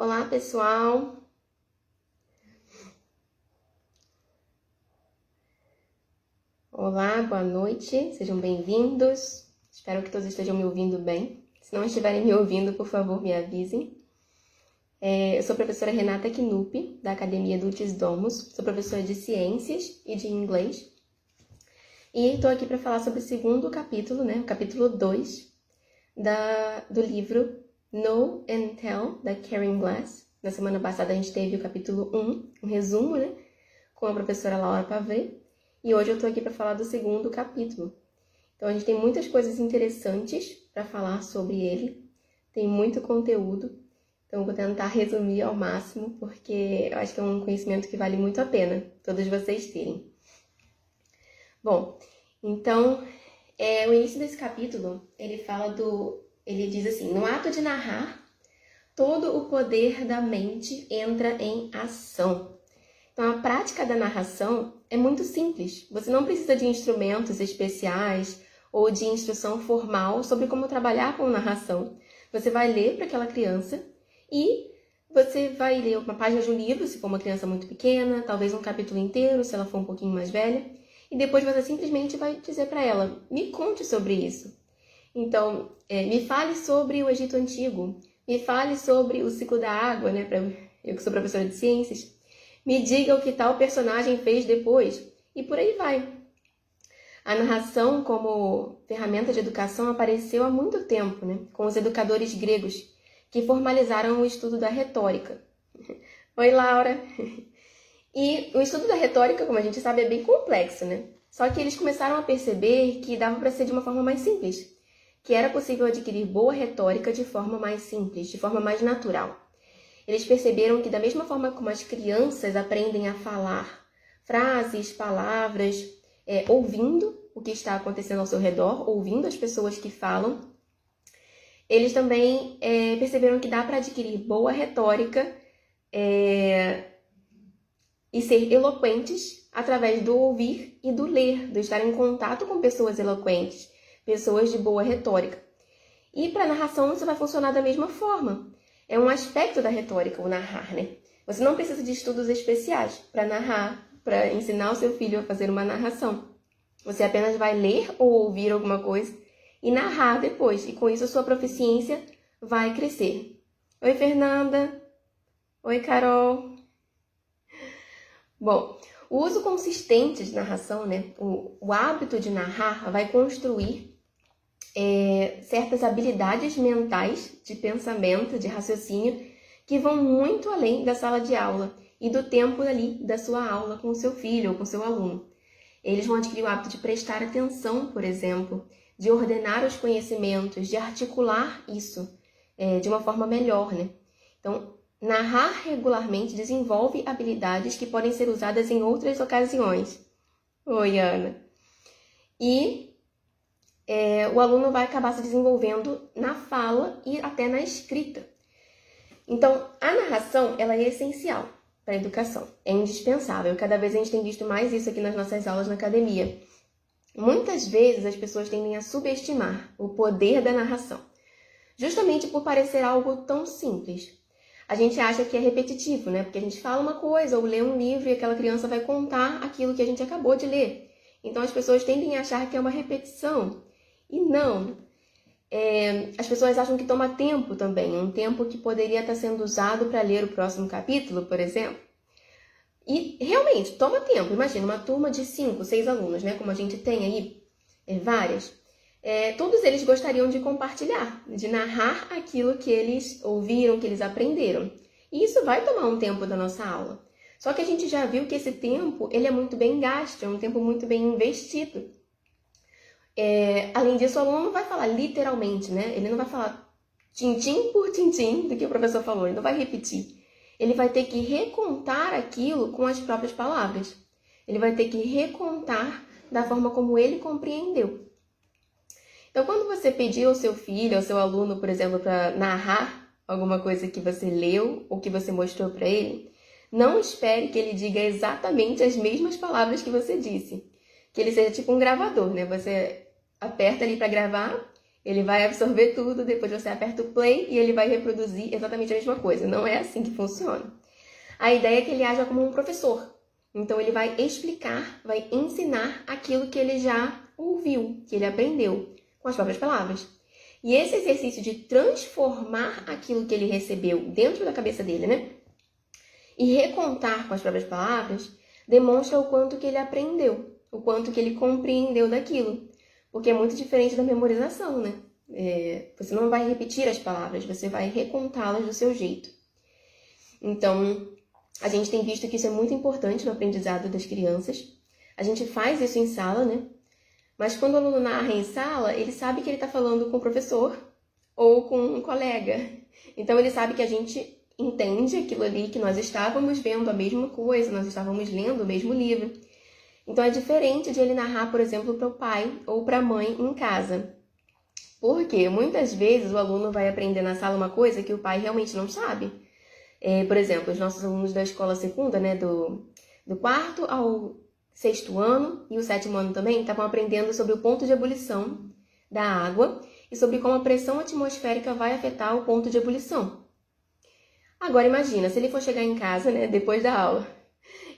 Olá, pessoal. Olá, boa noite, sejam bem-vindos. Espero que todos estejam me ouvindo bem. Se não estiverem me ouvindo, por favor, me avisem. É, eu sou a professora Renata Knupp, da Academia Dulcis Domus, sou professora de Ciências e de Inglês. E estou aqui para falar sobre o segundo capítulo, né, o capítulo 2 da, do livro Know and Tell, da Karen Glass. Na semana passada a gente teve o capítulo 1, um resumo, né? Com a professora Laura Pavê. E hoje eu tô aqui para falar do segundo capítulo. Então a gente tem muitas coisas interessantes para falar sobre ele. Tem muito conteúdo. Então vou tentar resumir ao máximo, porque eu acho que é um conhecimento que vale muito a pena todos vocês terem. Bom, então é, o início desse capítulo ele fala do ele diz assim: no ato de narrar, todo o poder da mente entra em ação. Então, a prática da narração é muito simples. Você não precisa de instrumentos especiais ou de instrução formal sobre como trabalhar com narração. Você vai ler para aquela criança e você vai ler uma página de um livro, se for uma criança muito pequena, talvez um capítulo inteiro, se ela for um pouquinho mais velha, e depois você simplesmente vai dizer para ela: me conte sobre isso. Então, é, me fale sobre o Egito Antigo, me fale sobre o ciclo da água, né? Pra, eu que sou professora de ciências, me diga o que tal personagem fez depois, e por aí vai. A narração como ferramenta de educação apareceu há muito tempo, né? com os educadores gregos, que formalizaram o estudo da retórica. Oi, Laura! E o estudo da retórica, como a gente sabe, é bem complexo, né? Só que eles começaram a perceber que dava para ser de uma forma mais simples que era possível adquirir boa retórica de forma mais simples, de forma mais natural. Eles perceberam que, da mesma forma como as crianças aprendem a falar frases, palavras, é, ouvindo o que está acontecendo ao seu redor, ouvindo as pessoas que falam, eles também é, perceberam que dá para adquirir boa retórica é, e ser eloquentes através do ouvir e do ler, do estar em contato com pessoas eloquentes pessoas de boa retórica. E para narração isso vai funcionar da mesma forma. É um aspecto da retórica, o narrar, né? Você não precisa de estudos especiais para narrar, para ensinar o seu filho a fazer uma narração. Você apenas vai ler ou ouvir alguma coisa e narrar depois, e com isso a sua proficiência vai crescer. Oi, Fernanda. Oi, Carol. Bom, o uso consistente de narração, né? O, o hábito de narrar vai construir é, certas habilidades mentais de pensamento, de raciocínio, que vão muito além da sala de aula e do tempo ali da sua aula com o seu filho ou com o seu aluno. Eles vão adquirir o hábito de prestar atenção, por exemplo, de ordenar os conhecimentos, de articular isso é, de uma forma melhor, né? Então, narrar regularmente desenvolve habilidades que podem ser usadas em outras ocasiões. Oi, Ana. E é, o aluno vai acabar se desenvolvendo na fala e até na escrita. Então, a narração ela é essencial para a educação, é indispensável. Cada vez a gente tem visto mais isso aqui nas nossas aulas na academia. Muitas vezes as pessoas tendem a subestimar o poder da narração, justamente por parecer algo tão simples. A gente acha que é repetitivo, né? Porque a gente fala uma coisa ou lê um livro e aquela criança vai contar aquilo que a gente acabou de ler. Então as pessoas tendem a achar que é uma repetição. E não. É, as pessoas acham que toma tempo também, um tempo que poderia estar sendo usado para ler o próximo capítulo, por exemplo. E realmente, toma tempo. Imagina uma turma de cinco, seis alunos, né? Como a gente tem aí é, várias. É, todos eles gostariam de compartilhar, de narrar aquilo que eles ouviram, que eles aprenderam. E isso vai tomar um tempo da nossa aula. Só que a gente já viu que esse tempo ele é muito bem gasto, é um tempo muito bem investido. É, além disso, o aluno não vai falar literalmente, né? Ele não vai falar tintim por tintim do que o professor falou, ele não vai repetir. Ele vai ter que recontar aquilo com as próprias palavras. Ele vai ter que recontar da forma como ele compreendeu. Então, quando você pedir ao seu filho, ao seu aluno, por exemplo, para narrar alguma coisa que você leu ou que você mostrou para ele, não espere que ele diga exatamente as mesmas palavras que você disse. Que ele seja tipo um gravador, né? Você aperta ali para gravar Ele vai absorver tudo, depois você aperta o play e ele vai reproduzir exatamente a mesma coisa. Não é assim que funciona. A ideia é que ele haja como um professor. Então ele vai explicar, vai ensinar aquilo que ele já ouviu, que ele aprendeu, com as próprias palavras. E esse exercício de transformar aquilo que ele recebeu dentro da cabeça dele, né? E recontar com as próprias palavras, demonstra o quanto que ele aprendeu, o quanto que ele compreendeu daquilo. Porque é muito diferente da memorização, né? É, você não vai repetir as palavras, você vai recontá-las do seu jeito. Então, a gente tem visto que isso é muito importante no aprendizado das crianças. A gente faz isso em sala, né? Mas quando o aluno narra em sala, ele sabe que ele está falando com o professor ou com um colega. Então ele sabe que a gente entende aquilo ali, que nós estávamos vendo a mesma coisa, nós estávamos lendo o mesmo livro. Então é diferente de ele narrar, por exemplo, para o pai ou para a mãe em casa. Porque muitas vezes o aluno vai aprender na sala uma coisa que o pai realmente não sabe. É, por exemplo, os nossos alunos da escola segunda, né, do, do quarto ao sexto ano e o sétimo ano também estavam aprendendo sobre o ponto de ebulição da água e sobre como a pressão atmosférica vai afetar o ponto de ebulição. Agora imagina, se ele for chegar em casa, né, depois da aula,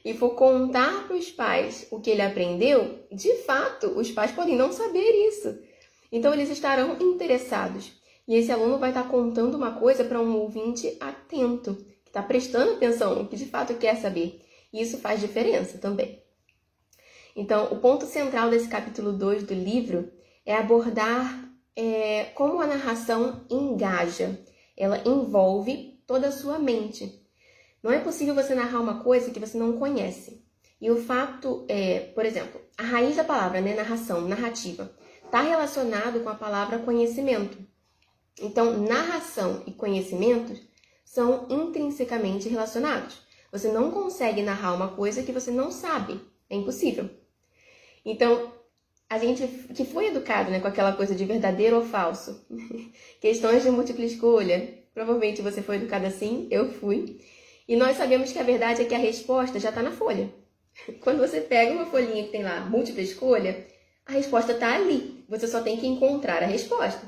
e for contar para os pais o que ele aprendeu, de fato, os pais podem não saber isso. Então eles estarão interessados. E esse aluno vai estar contando uma coisa para um ouvinte atento, que está prestando atenção, que de fato quer saber. E isso faz diferença também. Então, o ponto central desse capítulo 2 do livro é abordar é, como a narração engaja, ela envolve toda a sua mente. Não é possível você narrar uma coisa que você não conhece. E o fato é, por exemplo, a raiz da palavra, né, narração, narrativa, está relacionado com a palavra conhecimento. Então, narração e conhecimento são intrinsecamente relacionados. Você não consegue narrar uma coisa que você não sabe. É impossível. Então, a gente que foi educado né, com aquela coisa de verdadeiro ou falso, questões de múltipla escolha, provavelmente você foi educado assim, eu fui. E nós sabemos que a verdade é que a resposta já está na folha. Quando você pega uma folhinha que tem lá múltipla escolha, a resposta está ali. Você só tem que encontrar a resposta.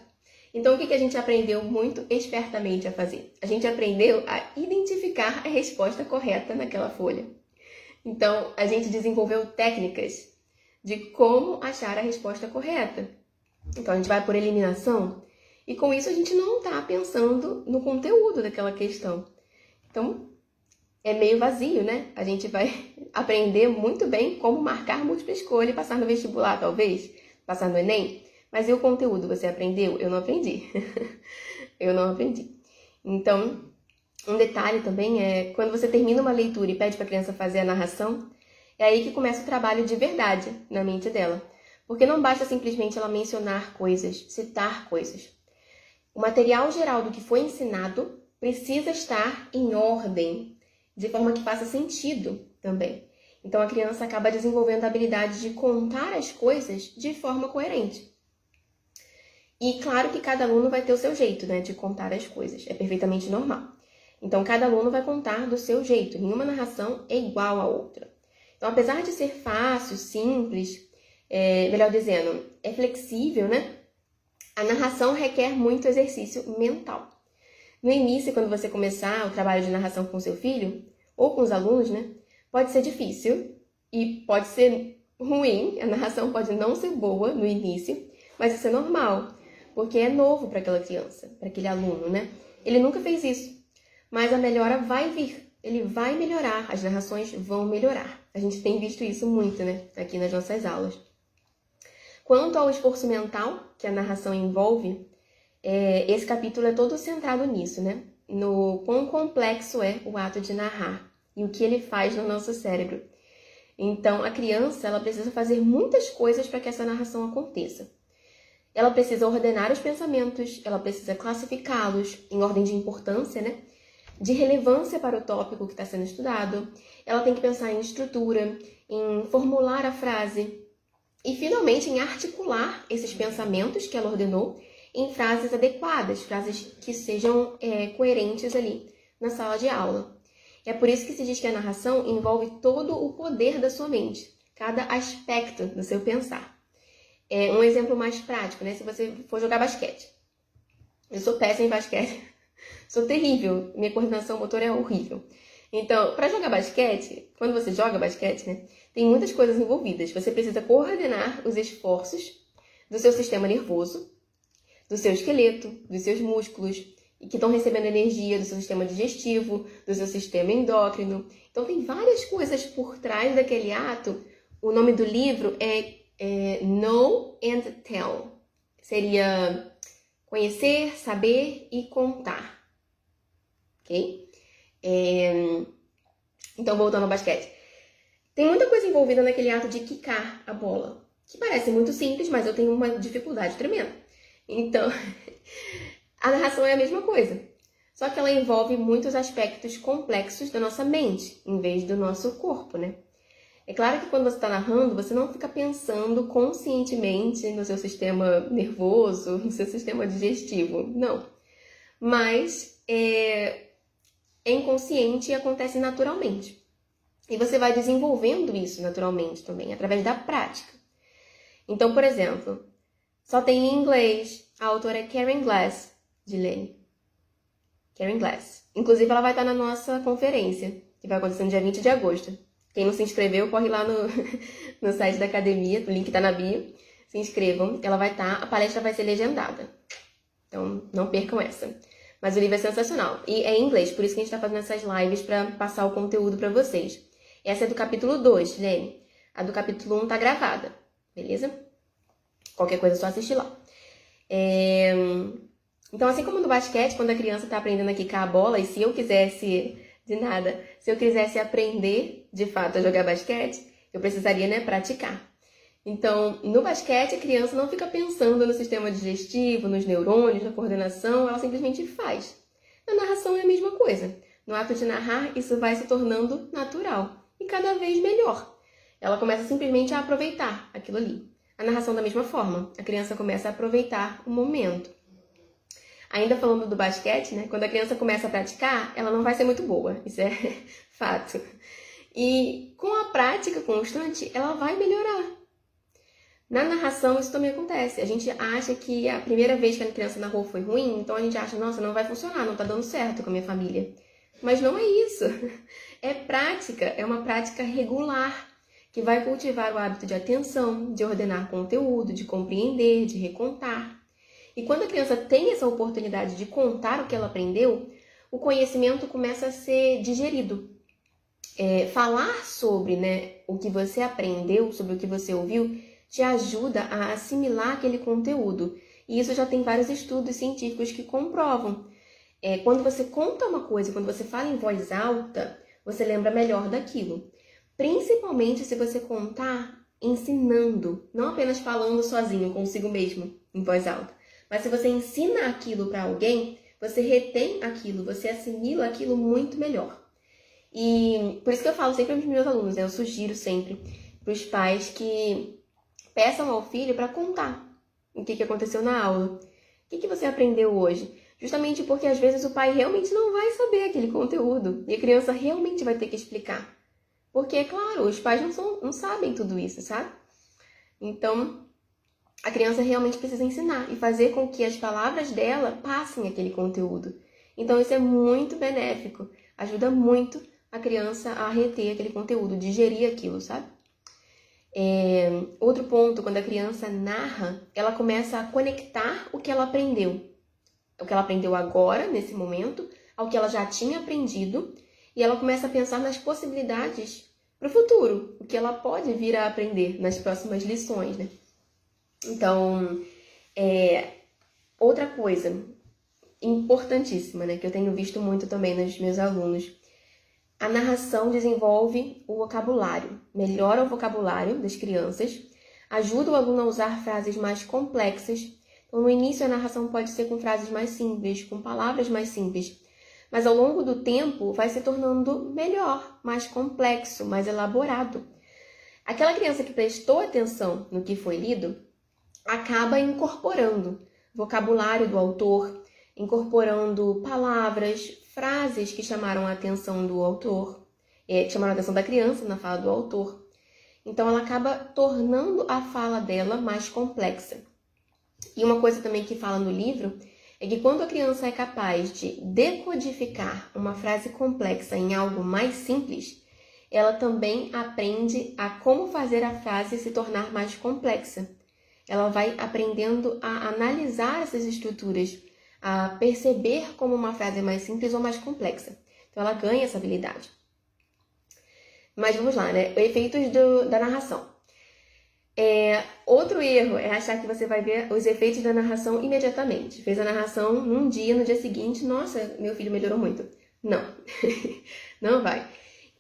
Então, o que, que a gente aprendeu muito espertamente a fazer? A gente aprendeu a identificar a resposta correta naquela folha. Então, a gente desenvolveu técnicas de como achar a resposta correta. Então a gente vai por eliminação e com isso a gente não está pensando no conteúdo daquela questão. Então é meio vazio, né? A gente vai aprender muito bem como marcar múltipla escolha e passar no vestibular, talvez, passar no Enem. Mas e o conteúdo? Você aprendeu? Eu não aprendi. eu não aprendi. Então, um detalhe também é quando você termina uma leitura e pede para a criança fazer a narração, é aí que começa o trabalho de verdade na mente dela. Porque não basta simplesmente ela mencionar coisas, citar coisas. O material geral do que foi ensinado precisa estar em ordem, de forma que faça sentido também. Então a criança acaba desenvolvendo a habilidade de contar as coisas de forma coerente. E claro que cada aluno vai ter o seu jeito né, de contar as coisas, é perfeitamente normal. Então cada aluno vai contar do seu jeito, nenhuma narração é igual à outra. Então, apesar de ser fácil, simples, é, melhor dizendo, é flexível, né? A narração requer muito exercício mental. No início, quando você começar o trabalho de narração com seu filho, ou com os alunos, né? Pode ser difícil e pode ser ruim, a narração pode não ser boa no início, mas isso é normal, porque é novo para aquela criança, para aquele aluno, né? Ele nunca fez isso, mas a melhora vai vir ele vai melhorar, as narrações vão melhorar. A gente tem visto isso muito, né, aqui nas nossas aulas. Quanto ao esforço mental que a narração envolve, é, esse capítulo é todo centrado nisso, né? No quão complexo é o ato de narrar e o que ele faz no nosso cérebro. Então, a criança ela precisa fazer muitas coisas para que essa narração aconteça. Ela precisa ordenar os pensamentos, ela precisa classificá-los em ordem de importância, né? de relevância para o tópico que está sendo estudado, ela tem que pensar em estrutura, em formular a frase e, finalmente, em articular esses pensamentos que ela ordenou em frases adequadas, frases que sejam é, coerentes ali na sala de aula. É por isso que se diz que a narração envolve todo o poder da sua mente, cada aspecto do seu pensar. É um exemplo mais prático, né? Se você for jogar basquete. Eu sou péssima em basquete. sou terrível. Minha coordenação motor é horrível. Então, para jogar basquete, quando você joga basquete, né, tem muitas coisas envolvidas. Você precisa coordenar os esforços do seu sistema nervoso, do seu esqueleto, dos seus músculos, e que estão recebendo energia do seu sistema digestivo, do seu sistema endócrino. Então, tem várias coisas por trás daquele ato. O nome do livro é, é Know and Tell. Seria conhecer, saber e contar. Ok? É... Então, voltando ao basquete. Tem muita coisa envolvida naquele ato de quicar a bola, que parece muito simples, mas eu tenho uma dificuldade tremenda. Então, a narração é a mesma coisa, só que ela envolve muitos aspectos complexos da nossa mente, em vez do nosso corpo, né? É claro que quando você está narrando, você não fica pensando conscientemente no seu sistema nervoso, no seu sistema digestivo, não. Mas é, é inconsciente e acontece naturalmente. E você vai desenvolvendo isso naturalmente também, através da prática. Então, por exemplo, só tem em inglês. A autora é Karen Glass, de Lane. Karen Glass. Inclusive, ela vai estar na nossa conferência, que vai acontecer no dia 20 de agosto. Quem não se inscreveu, corre lá no, no site da academia, o link está na bio. Se inscrevam, ela vai estar, a palestra vai ser legendada. Então, não percam essa. Mas o livro é sensacional. E é em inglês, por isso que a gente está fazendo essas lives para passar o conteúdo para vocês. Essa é do capítulo 2, Lene. A do capítulo 1 um tá gravada, beleza? Qualquer coisa é só assistir lá. É... Então, assim como no basquete, quando a criança está aprendendo a quicar a bola, e se eu quisesse, de nada, se eu quisesse aprender de fato a jogar basquete, eu precisaria, né, praticar. Então, no basquete, a criança não fica pensando no sistema digestivo, nos neurônios, na coordenação, ela simplesmente faz. Na narração é a mesma coisa. No ato de narrar, isso vai se tornando natural e cada vez melhor. Ela começa simplesmente a aproveitar aquilo ali. A narração da mesma forma, a criança começa a aproveitar o momento. Ainda falando do basquete, né? Quando a criança começa a praticar, ela não vai ser muito boa, isso é fato. E com a prática constante, ela vai melhorar. Na narração, isso também acontece. A gente acha que a primeira vez que a criança narrou foi ruim, então a gente acha, nossa, não vai funcionar, não tá dando certo com a minha família. Mas não é isso. É prática, é uma prática regular que vai cultivar o hábito de atenção, de ordenar conteúdo, de compreender, de recontar. E quando a criança tem essa oportunidade de contar o que ela aprendeu, o conhecimento começa a ser digerido. É, falar sobre né, o que você aprendeu, sobre o que você ouviu, te ajuda a assimilar aquele conteúdo. E isso já tem vários estudos científicos que comprovam. É, quando você conta uma coisa, quando você fala em voz alta, você lembra melhor daquilo. Principalmente se você contar ensinando, não apenas falando sozinho consigo mesmo em voz alta, mas se você ensina aquilo para alguém, você retém aquilo, você assimila aquilo muito melhor. E por isso que eu falo sempre para os meus alunos, né? eu sugiro sempre para os pais que peçam ao filho para contar o que, que aconteceu na aula. O que, que você aprendeu hoje? Justamente porque às vezes o pai realmente não vai saber aquele conteúdo e a criança realmente vai ter que explicar. Porque, claro, os pais não, são, não sabem tudo isso, sabe? Então, a criança realmente precisa ensinar e fazer com que as palavras dela passem aquele conteúdo. Então, isso é muito benéfico, ajuda muito a criança a reter aquele conteúdo, digerir aquilo, sabe? É, outro ponto, quando a criança narra, ela começa a conectar o que ela aprendeu o que ela aprendeu agora, nesse momento, ao que ela já tinha aprendido, e ela começa a pensar nas possibilidades para o futuro, o que ela pode vir a aprender nas próximas lições, né? Então, é, outra coisa importantíssima, né, que eu tenho visto muito também nos meus alunos, a narração desenvolve o vocabulário, melhora o vocabulário das crianças, ajuda o aluno a usar frases mais complexas então, no início, a narração pode ser com frases mais simples, com palavras mais simples, mas ao longo do tempo vai se tornando melhor, mais complexo, mais elaborado. Aquela criança que prestou atenção no que foi lido acaba incorporando vocabulário do autor, incorporando palavras, frases que chamaram a atenção do autor, é, chamaram a atenção da criança na fala do autor. Então ela acaba tornando a fala dela mais complexa. E uma coisa também que fala no livro é que quando a criança é capaz de decodificar uma frase complexa em algo mais simples, ela também aprende a como fazer a frase se tornar mais complexa. Ela vai aprendendo a analisar essas estruturas, a perceber como uma frase é mais simples ou mais complexa. Então ela ganha essa habilidade. Mas vamos lá, né? Efeitos do, da narração. É, outro erro é achar que você vai ver os efeitos da narração imediatamente. Fez a narração num dia, no dia seguinte, nossa, meu filho melhorou muito. Não, não vai.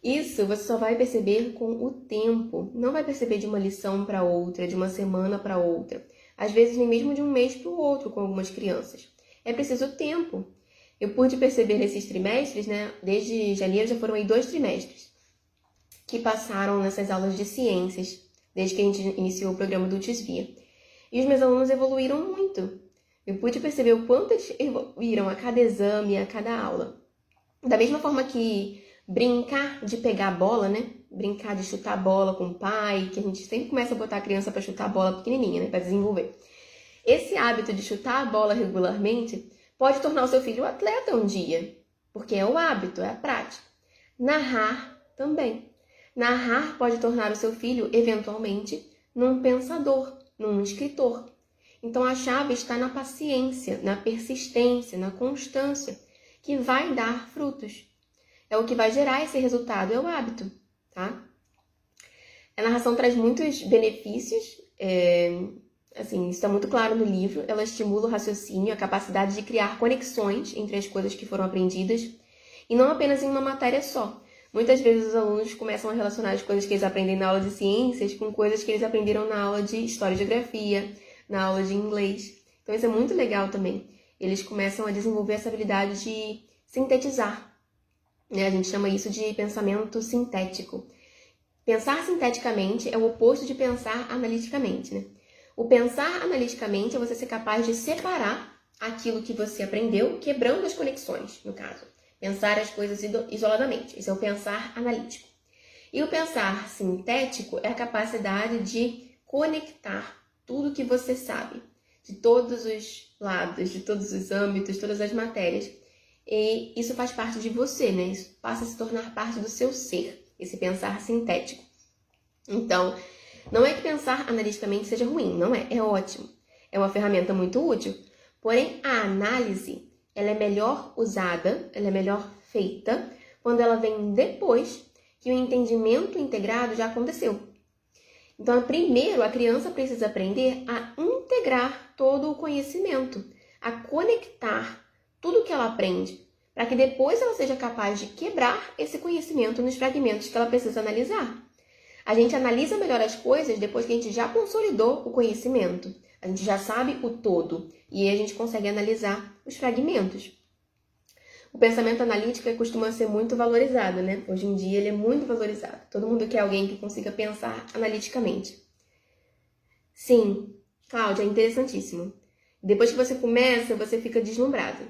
Isso você só vai perceber com o tempo. Não vai perceber de uma lição para outra, de uma semana para outra. Às vezes, nem mesmo de um mês para o outro com algumas crianças. É preciso tempo. Eu pude perceber nesses trimestres, né? Desde janeiro já foram aí dois trimestres que passaram nessas aulas de ciências, desde que a gente iniciou o programa do Tisvia. E os meus alunos evoluíram muito. Eu pude perceber o quanto eles evoluíram a cada exame, a cada aula. Da mesma forma que brincar de pegar a bola, né? Brincar de chutar a bola com o pai, que a gente sempre começa a botar a criança para chutar a bola pequenininha, né? Para desenvolver. Esse hábito de chutar a bola regularmente pode tornar o seu filho um atleta um dia, porque é o hábito, é a prática. Narrar também. Narrar pode tornar o seu filho, eventualmente, num pensador, num escritor. Então a chave está na paciência, na persistência, na constância, que vai dar frutos. É o que vai gerar esse resultado, é o hábito, tá? A narração traz muitos benefícios, é, assim, está muito claro no livro. Ela estimula o raciocínio, a capacidade de criar conexões entre as coisas que foram aprendidas, e não apenas em uma matéria só, Muitas vezes os alunos começam a relacionar as coisas que eles aprendem na aula de ciências com coisas que eles aprenderam na aula de história e geografia, na aula de inglês. Então isso é muito legal também. Eles começam a desenvolver essa habilidade de sintetizar. Né? A gente chama isso de pensamento sintético. Pensar sinteticamente é o oposto de pensar analiticamente. Né? O pensar analiticamente é você ser capaz de separar aquilo que você aprendeu, quebrando as conexões, no caso pensar as coisas isoladamente. Isso é o pensar analítico. E o pensar sintético é a capacidade de conectar tudo que você sabe, de todos os lados, de todos os âmbitos, todas as matérias. E isso faz parte de você, né? Isso passa a se tornar parte do seu ser, esse pensar sintético. Então, não é que pensar analiticamente seja ruim, não é, é ótimo. É uma ferramenta muito útil. Porém, a análise ela é melhor usada, ela é melhor feita quando ela vem depois que o entendimento integrado já aconteceu. Então, primeiro, a criança precisa aprender a integrar todo o conhecimento, a conectar tudo que ela aprende, para que depois ela seja capaz de quebrar esse conhecimento nos fragmentos que ela precisa analisar. A gente analisa melhor as coisas depois que a gente já consolidou o conhecimento. A gente já sabe o todo e a gente consegue analisar os fragmentos. O pensamento analítico costuma ser muito valorizado, né? Hoje em dia ele é muito valorizado. Todo mundo quer alguém que consiga pensar analiticamente. Sim, Cláudia, é interessantíssimo. Depois que você começa, você fica deslumbrado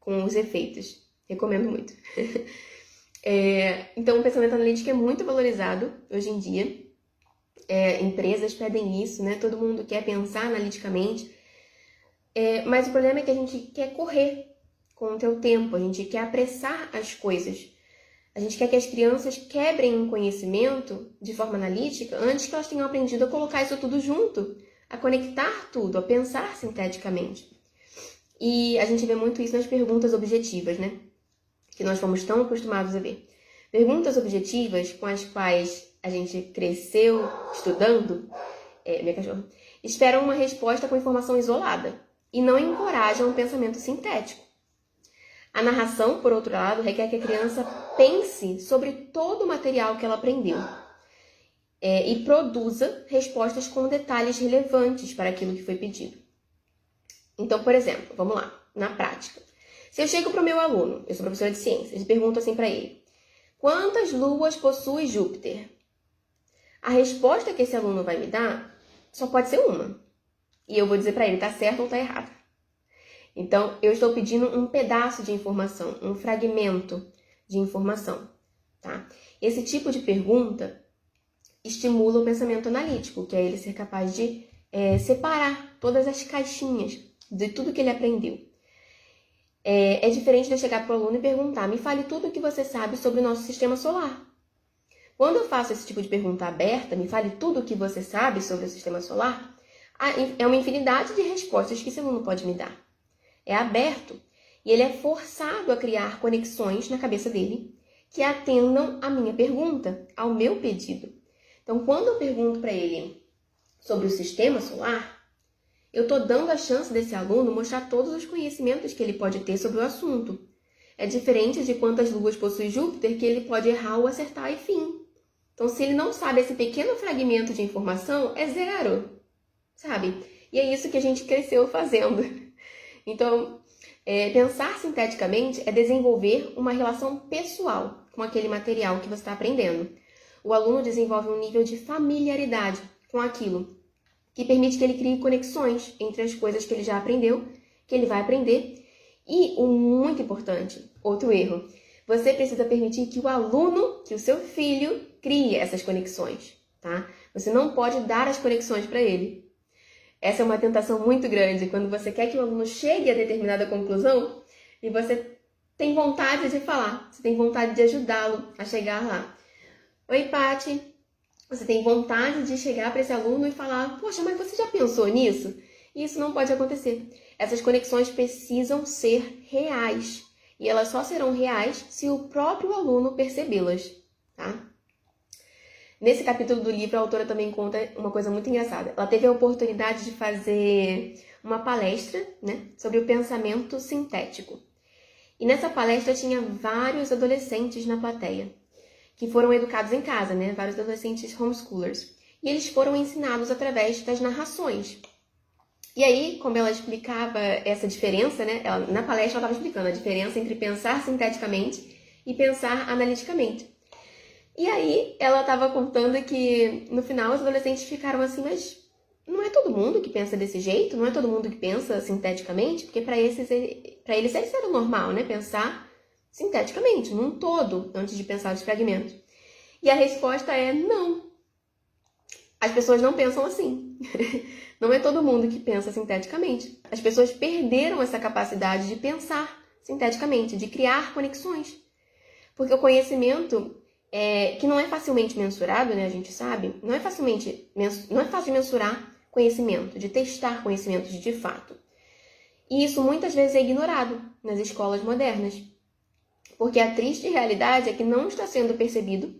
com os efeitos. Recomendo muito. é, então, o pensamento analítico é muito valorizado hoje em dia é, empresas pedem isso, né? Todo mundo quer pensar analiticamente. É, mas o problema é que a gente quer correr com o teu tempo, a gente quer apressar as coisas. A gente quer que as crianças quebrem um conhecimento de forma analítica antes que elas tenham aprendido a colocar isso tudo junto, a conectar tudo, a pensar sinteticamente. E a gente vê muito isso nas perguntas objetivas, né? Que nós fomos tão acostumados a ver. Perguntas objetivas com as quais a gente cresceu estudando, é, minha cachorra, esperam uma resposta com informação isolada e não encorajam um pensamento sintético. A narração, por outro lado, requer que a criança pense sobre todo o material que ela aprendeu é, e produza respostas com detalhes relevantes para aquilo que foi pedido. Então, por exemplo, vamos lá, na prática. Se eu chego para o meu aluno, eu sou professora de ciências, e pergunto assim para ele: quantas luas possui Júpiter? A resposta que esse aluno vai me dar só pode ser uma. E eu vou dizer para ele, tá certo ou tá errado. Então, eu estou pedindo um pedaço de informação, um fragmento de informação, tá? Esse tipo de pergunta estimula o pensamento analítico, que é ele ser capaz de é, separar todas as caixinhas de tudo que ele aprendeu. É, é diferente de eu chegar para o aluno e perguntar: me fale tudo o que você sabe sobre o nosso sistema solar. Quando eu faço esse tipo de pergunta aberta, me fale tudo o que você sabe sobre o sistema solar, é uma infinidade de respostas que esse aluno pode me dar. É aberto e ele é forçado a criar conexões na cabeça dele que atendam à minha pergunta, ao meu pedido. Então, quando eu pergunto para ele sobre o sistema solar, eu estou dando a chance desse aluno mostrar todos os conhecimentos que ele pode ter sobre o assunto. É diferente de quantas luas possui Júpiter que ele pode errar ou acertar e fim. Então, se ele não sabe esse pequeno fragmento de informação, é zero, sabe? E é isso que a gente cresceu fazendo. Então, é, pensar sinteticamente é desenvolver uma relação pessoal com aquele material que você está aprendendo. O aluno desenvolve um nível de familiaridade com aquilo, que permite que ele crie conexões entre as coisas que ele já aprendeu, que ele vai aprender. E o muito importante, outro erro, você precisa permitir que o aluno, que o seu filho, crie essas conexões, tá? Você não pode dar as conexões para ele. Essa é uma tentação muito grande quando você quer que o aluno chegue a determinada conclusão e você tem vontade de falar, você tem vontade de ajudá-lo a chegar lá. Oi, Pati. Você tem vontade de chegar para esse aluno e falar: "Poxa, mas você já pensou nisso?" Isso não pode acontecer. Essas conexões precisam ser reais e elas só serão reais se o próprio aluno percebê-las, tá? Nesse capítulo do livro, a autora também conta uma coisa muito engraçada. Ela teve a oportunidade de fazer uma palestra né, sobre o pensamento sintético. E nessa palestra tinha vários adolescentes na plateia, que foram educados em casa, né? Vários adolescentes homeschoolers. E eles foram ensinados através das narrações. E aí, como ela explicava essa diferença, né? Ela, na palestra ela estava explicando a diferença entre pensar sinteticamente e pensar analiticamente. E aí ela estava contando que no final os adolescentes ficaram assim, mas não é todo mundo que pensa desse jeito, não é todo mundo que pensa sinteticamente, porque para eles, para eles isso era normal, né? Pensar sinteticamente, num todo, antes de pensar os fragmentos. E a resposta é não. As pessoas não pensam assim. Não é todo mundo que pensa sinteticamente. As pessoas perderam essa capacidade de pensar sinteticamente, de criar conexões. Porque o conhecimento, é, que não é facilmente mensurado, né, a gente sabe, não é facilmente não é fácil de mensurar conhecimento, de testar conhecimentos de fato. E isso muitas vezes é ignorado nas escolas modernas. Porque a triste realidade é que não está sendo percebido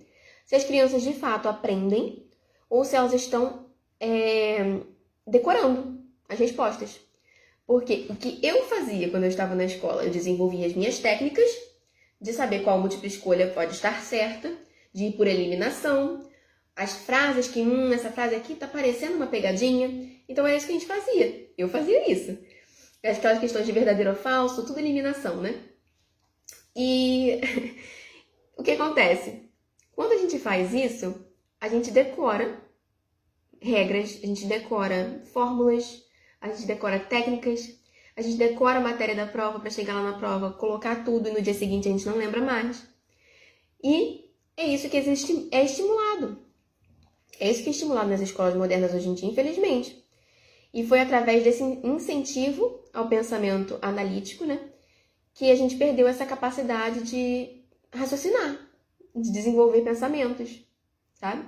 se as crianças de fato aprendem ou se elas estão é, decorando as respostas. Porque o que eu fazia quando eu estava na escola, eu desenvolvia as minhas técnicas de saber qual múltipla escolha pode estar certa, de ir por eliminação, as frases que, hum, essa frase aqui tá parecendo uma pegadinha. Então é isso que a gente fazia. Eu fazia isso. Aquelas questões de verdadeiro ou falso, tudo eliminação, né? E o que acontece? Quando a gente faz isso, a gente decora regras, a gente decora fórmulas, a gente decora técnicas, a gente decora a matéria da prova para chegar lá na prova, colocar tudo e no dia seguinte a gente não lembra mais. E é isso que é estimulado. É isso que é estimulado nas escolas modernas hoje em dia, infelizmente. E foi através desse incentivo ao pensamento analítico, né, que a gente perdeu essa capacidade de raciocinar, de desenvolver pensamentos, sabe?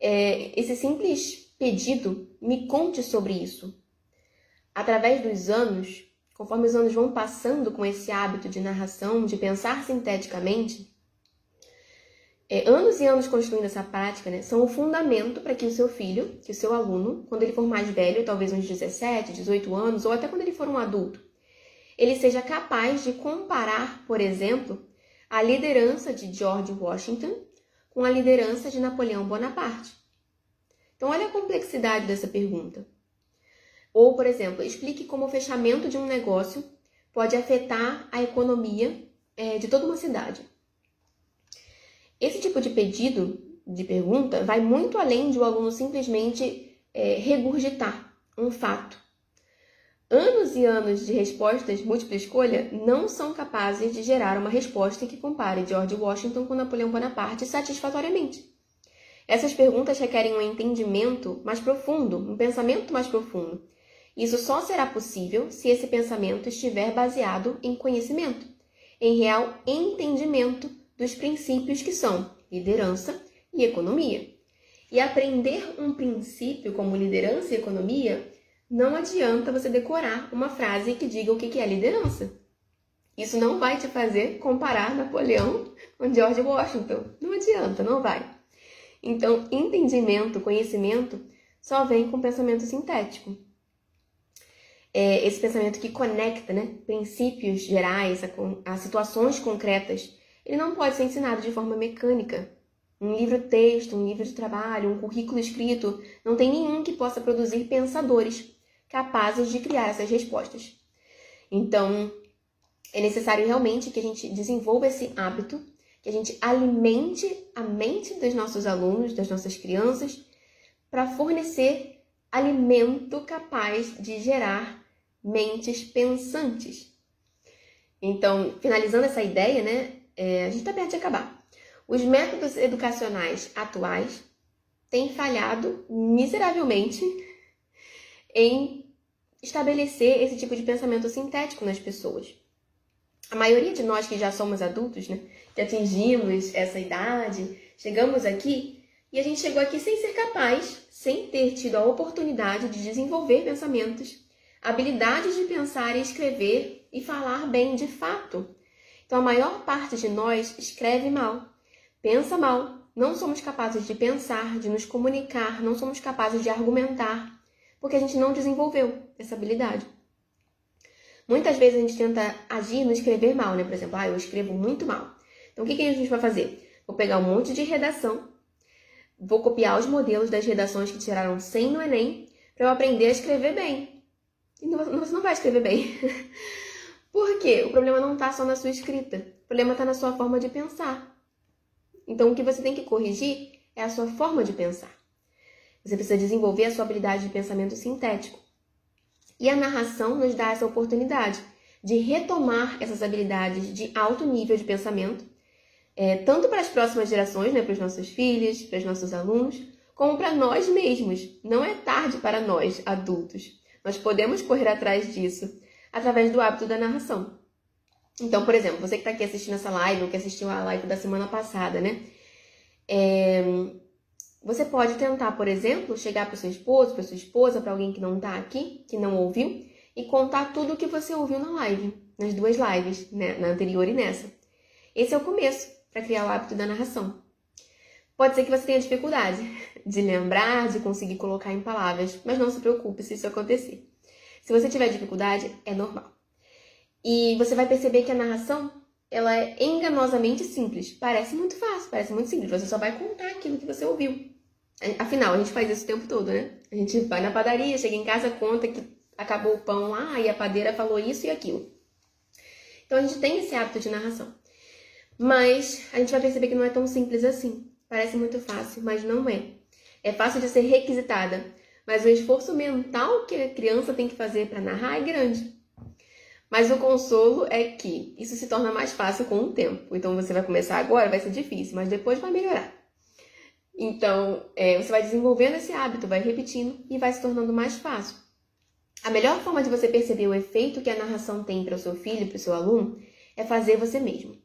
é, esse simples pedido, me conte sobre isso. Através dos anos, conforme os anos vão passando com esse hábito de narração, de pensar sinteticamente, é, anos e anos construindo essa prática, né, são o fundamento para que o seu filho, que o seu aluno, quando ele for mais velho, talvez uns 17, 18 anos, ou até quando ele for um adulto, ele seja capaz de comparar, por exemplo, a liderança de George Washington com a liderança de Napoleão Bonaparte. Então, olha a complexidade dessa pergunta. Ou, por exemplo, explique como o fechamento de um negócio pode afetar a economia é, de toda uma cidade. Esse tipo de pedido, de pergunta, vai muito além de o aluno simplesmente é, regurgitar um fato. Anos e anos de respostas múltipla escolha não são capazes de gerar uma resposta que compare George Washington com Napoleão Bonaparte satisfatoriamente. Essas perguntas requerem um entendimento mais profundo, um pensamento mais profundo. Isso só será possível se esse pensamento estiver baseado em conhecimento, em real entendimento dos princípios que são liderança e economia. E aprender um princípio como liderança e economia não adianta você decorar uma frase que diga o que é liderança. Isso não vai te fazer comparar Napoleão com George Washington. Não adianta, não vai. Então, entendimento, conhecimento, só vem com pensamento sintético. É esse pensamento que conecta né, princípios gerais a, a situações concretas, ele não pode ser ensinado de forma mecânica. Um livro-texto, um livro de trabalho, um currículo escrito, não tem nenhum que possa produzir pensadores capazes de criar essas respostas. Então, é necessário realmente que a gente desenvolva esse hábito, que a gente alimente a mente dos nossos alunos, das nossas crianças, para fornecer alimento capaz de gerar mentes pensantes. Então, finalizando essa ideia, né, é, a gente está perto de acabar. Os métodos educacionais atuais têm falhado miseravelmente em estabelecer esse tipo de pensamento sintético nas pessoas a maioria de nós que já somos adultos, né, que atingimos essa idade, chegamos aqui e a gente chegou aqui sem ser capaz, sem ter tido a oportunidade de desenvolver pensamentos, habilidades de pensar e escrever e falar bem de fato. Então a maior parte de nós escreve mal, pensa mal, não somos capazes de pensar, de nos comunicar, não somos capazes de argumentar, porque a gente não desenvolveu essa habilidade. Muitas vezes a gente tenta agir no escrever mal, né? Por exemplo, ah, eu escrevo muito mal. Então, o que, que a gente vai fazer? Vou pegar um monte de redação, vou copiar os modelos das redações que tiraram 100 no Enem, para eu aprender a escrever bem. E não, você não vai escrever bem. Por quê? O problema não está só na sua escrita, o problema está na sua forma de pensar. Então, o que você tem que corrigir é a sua forma de pensar. Você precisa desenvolver a sua habilidade de pensamento sintético. E a narração nos dá essa oportunidade de retomar essas habilidades de alto nível de pensamento, é, tanto para as próximas gerações, né, para os nossos filhos, para os nossos alunos, como para nós mesmos. Não é tarde para nós, adultos. Nós podemos correr atrás disso através do hábito da narração. Então, por exemplo, você que está aqui assistindo essa live, ou que assistiu a live da semana passada, né? É, você pode tentar, por exemplo, chegar para o seu esposo, para sua esposa, para alguém que não está aqui, que não ouviu, e contar tudo o que você ouviu na live, nas duas lives, né, na anterior e nessa. Esse é o começo para criar o hábito da narração. Pode ser que você tenha dificuldade de lembrar, de conseguir colocar em palavras, mas não se preocupe se isso acontecer. Se você tiver dificuldade, é normal. E você vai perceber que a narração ela é enganosamente simples. Parece muito fácil, parece muito simples. Você só vai contar aquilo que você ouviu. Afinal, a gente faz isso o tempo todo, né? A gente vai na padaria, chega em casa, conta que acabou o pão lá e a padeira falou isso e aquilo. Então a gente tem esse hábito de narração. Mas a gente vai perceber que não é tão simples assim. Parece muito fácil, mas não é. É fácil de ser requisitada, mas o esforço mental que a criança tem que fazer para narrar é grande. Mas o consolo é que isso se torna mais fácil com o tempo. Então você vai começar agora, vai ser difícil, mas depois vai melhorar. Então é, você vai desenvolvendo esse hábito, vai repetindo e vai se tornando mais fácil. A melhor forma de você perceber o efeito que a narração tem para o seu filho, para o seu aluno, é fazer você mesmo.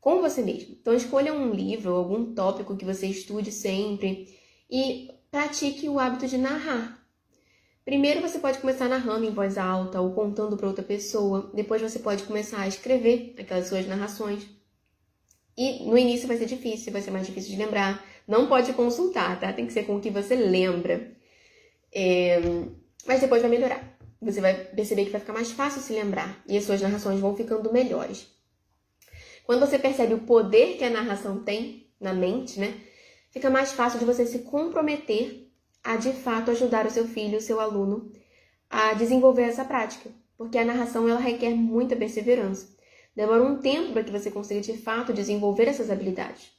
Com você mesmo. Então escolha um livro, algum tópico que você estude sempre e pratique o hábito de narrar. Primeiro você pode começar narrando em voz alta ou contando para outra pessoa. Depois você pode começar a escrever aquelas suas narrações. E no início vai ser difícil, vai ser mais difícil de lembrar. Não pode consultar, tá? Tem que ser com o que você lembra. É... Mas depois vai melhorar. Você vai perceber que vai ficar mais fácil se lembrar e as suas narrações vão ficando melhores. Quando você percebe o poder que a narração tem na mente, né? Fica mais fácil de você se comprometer a de fato ajudar o seu filho, o seu aluno, a desenvolver essa prática, porque a narração ela requer muita perseverança. Demora um tempo para que você consiga de fato desenvolver essas habilidades.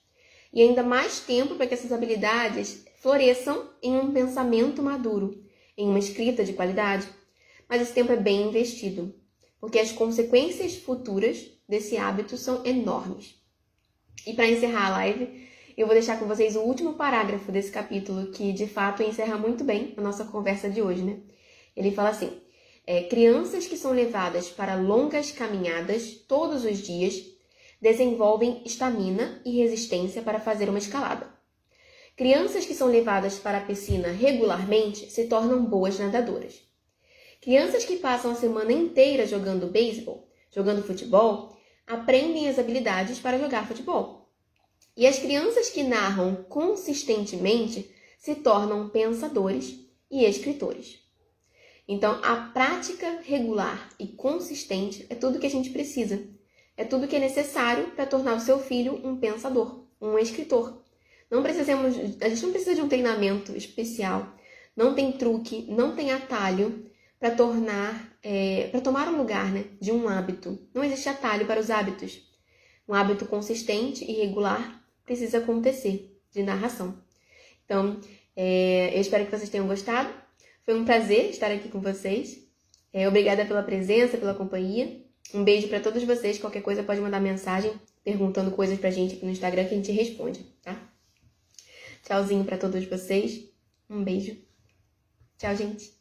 E ainda mais tempo para que essas habilidades floresçam em um pensamento maduro, em uma escrita de qualidade. Mas esse tempo é bem investido, porque as consequências futuras desse hábito são enormes. E para encerrar a live, eu vou deixar com vocês o último parágrafo desse capítulo, que de fato encerra muito bem a nossa conversa de hoje, né? Ele fala assim: é, crianças que são levadas para longas caminhadas todos os dias desenvolvem estamina e resistência para fazer uma escalada. Crianças que são levadas para a piscina regularmente se tornam boas nadadoras. Crianças que passam a semana inteira jogando beisebol, jogando futebol, aprendem as habilidades para jogar futebol. E as crianças que narram consistentemente se tornam pensadores e escritores. Então, a prática regular e consistente é tudo que a gente precisa. É tudo que é necessário para tornar o seu filho um pensador, um escritor. Não precisamos, a gente não precisa de um treinamento especial. Não tem truque, não tem atalho para tornar, é, para tomar o lugar né, de um hábito. Não existe atalho para os hábitos. Um hábito consistente e regular precisa acontecer de narração. Então, é, eu espero que vocês tenham gostado. Foi um prazer estar aqui com vocês. É, obrigada pela presença, pela companhia. Um beijo para todos vocês. Qualquer coisa pode mandar mensagem perguntando coisas pra gente aqui no Instagram que a gente responde, tá? Tchauzinho para todos vocês. Um beijo. Tchau, gente.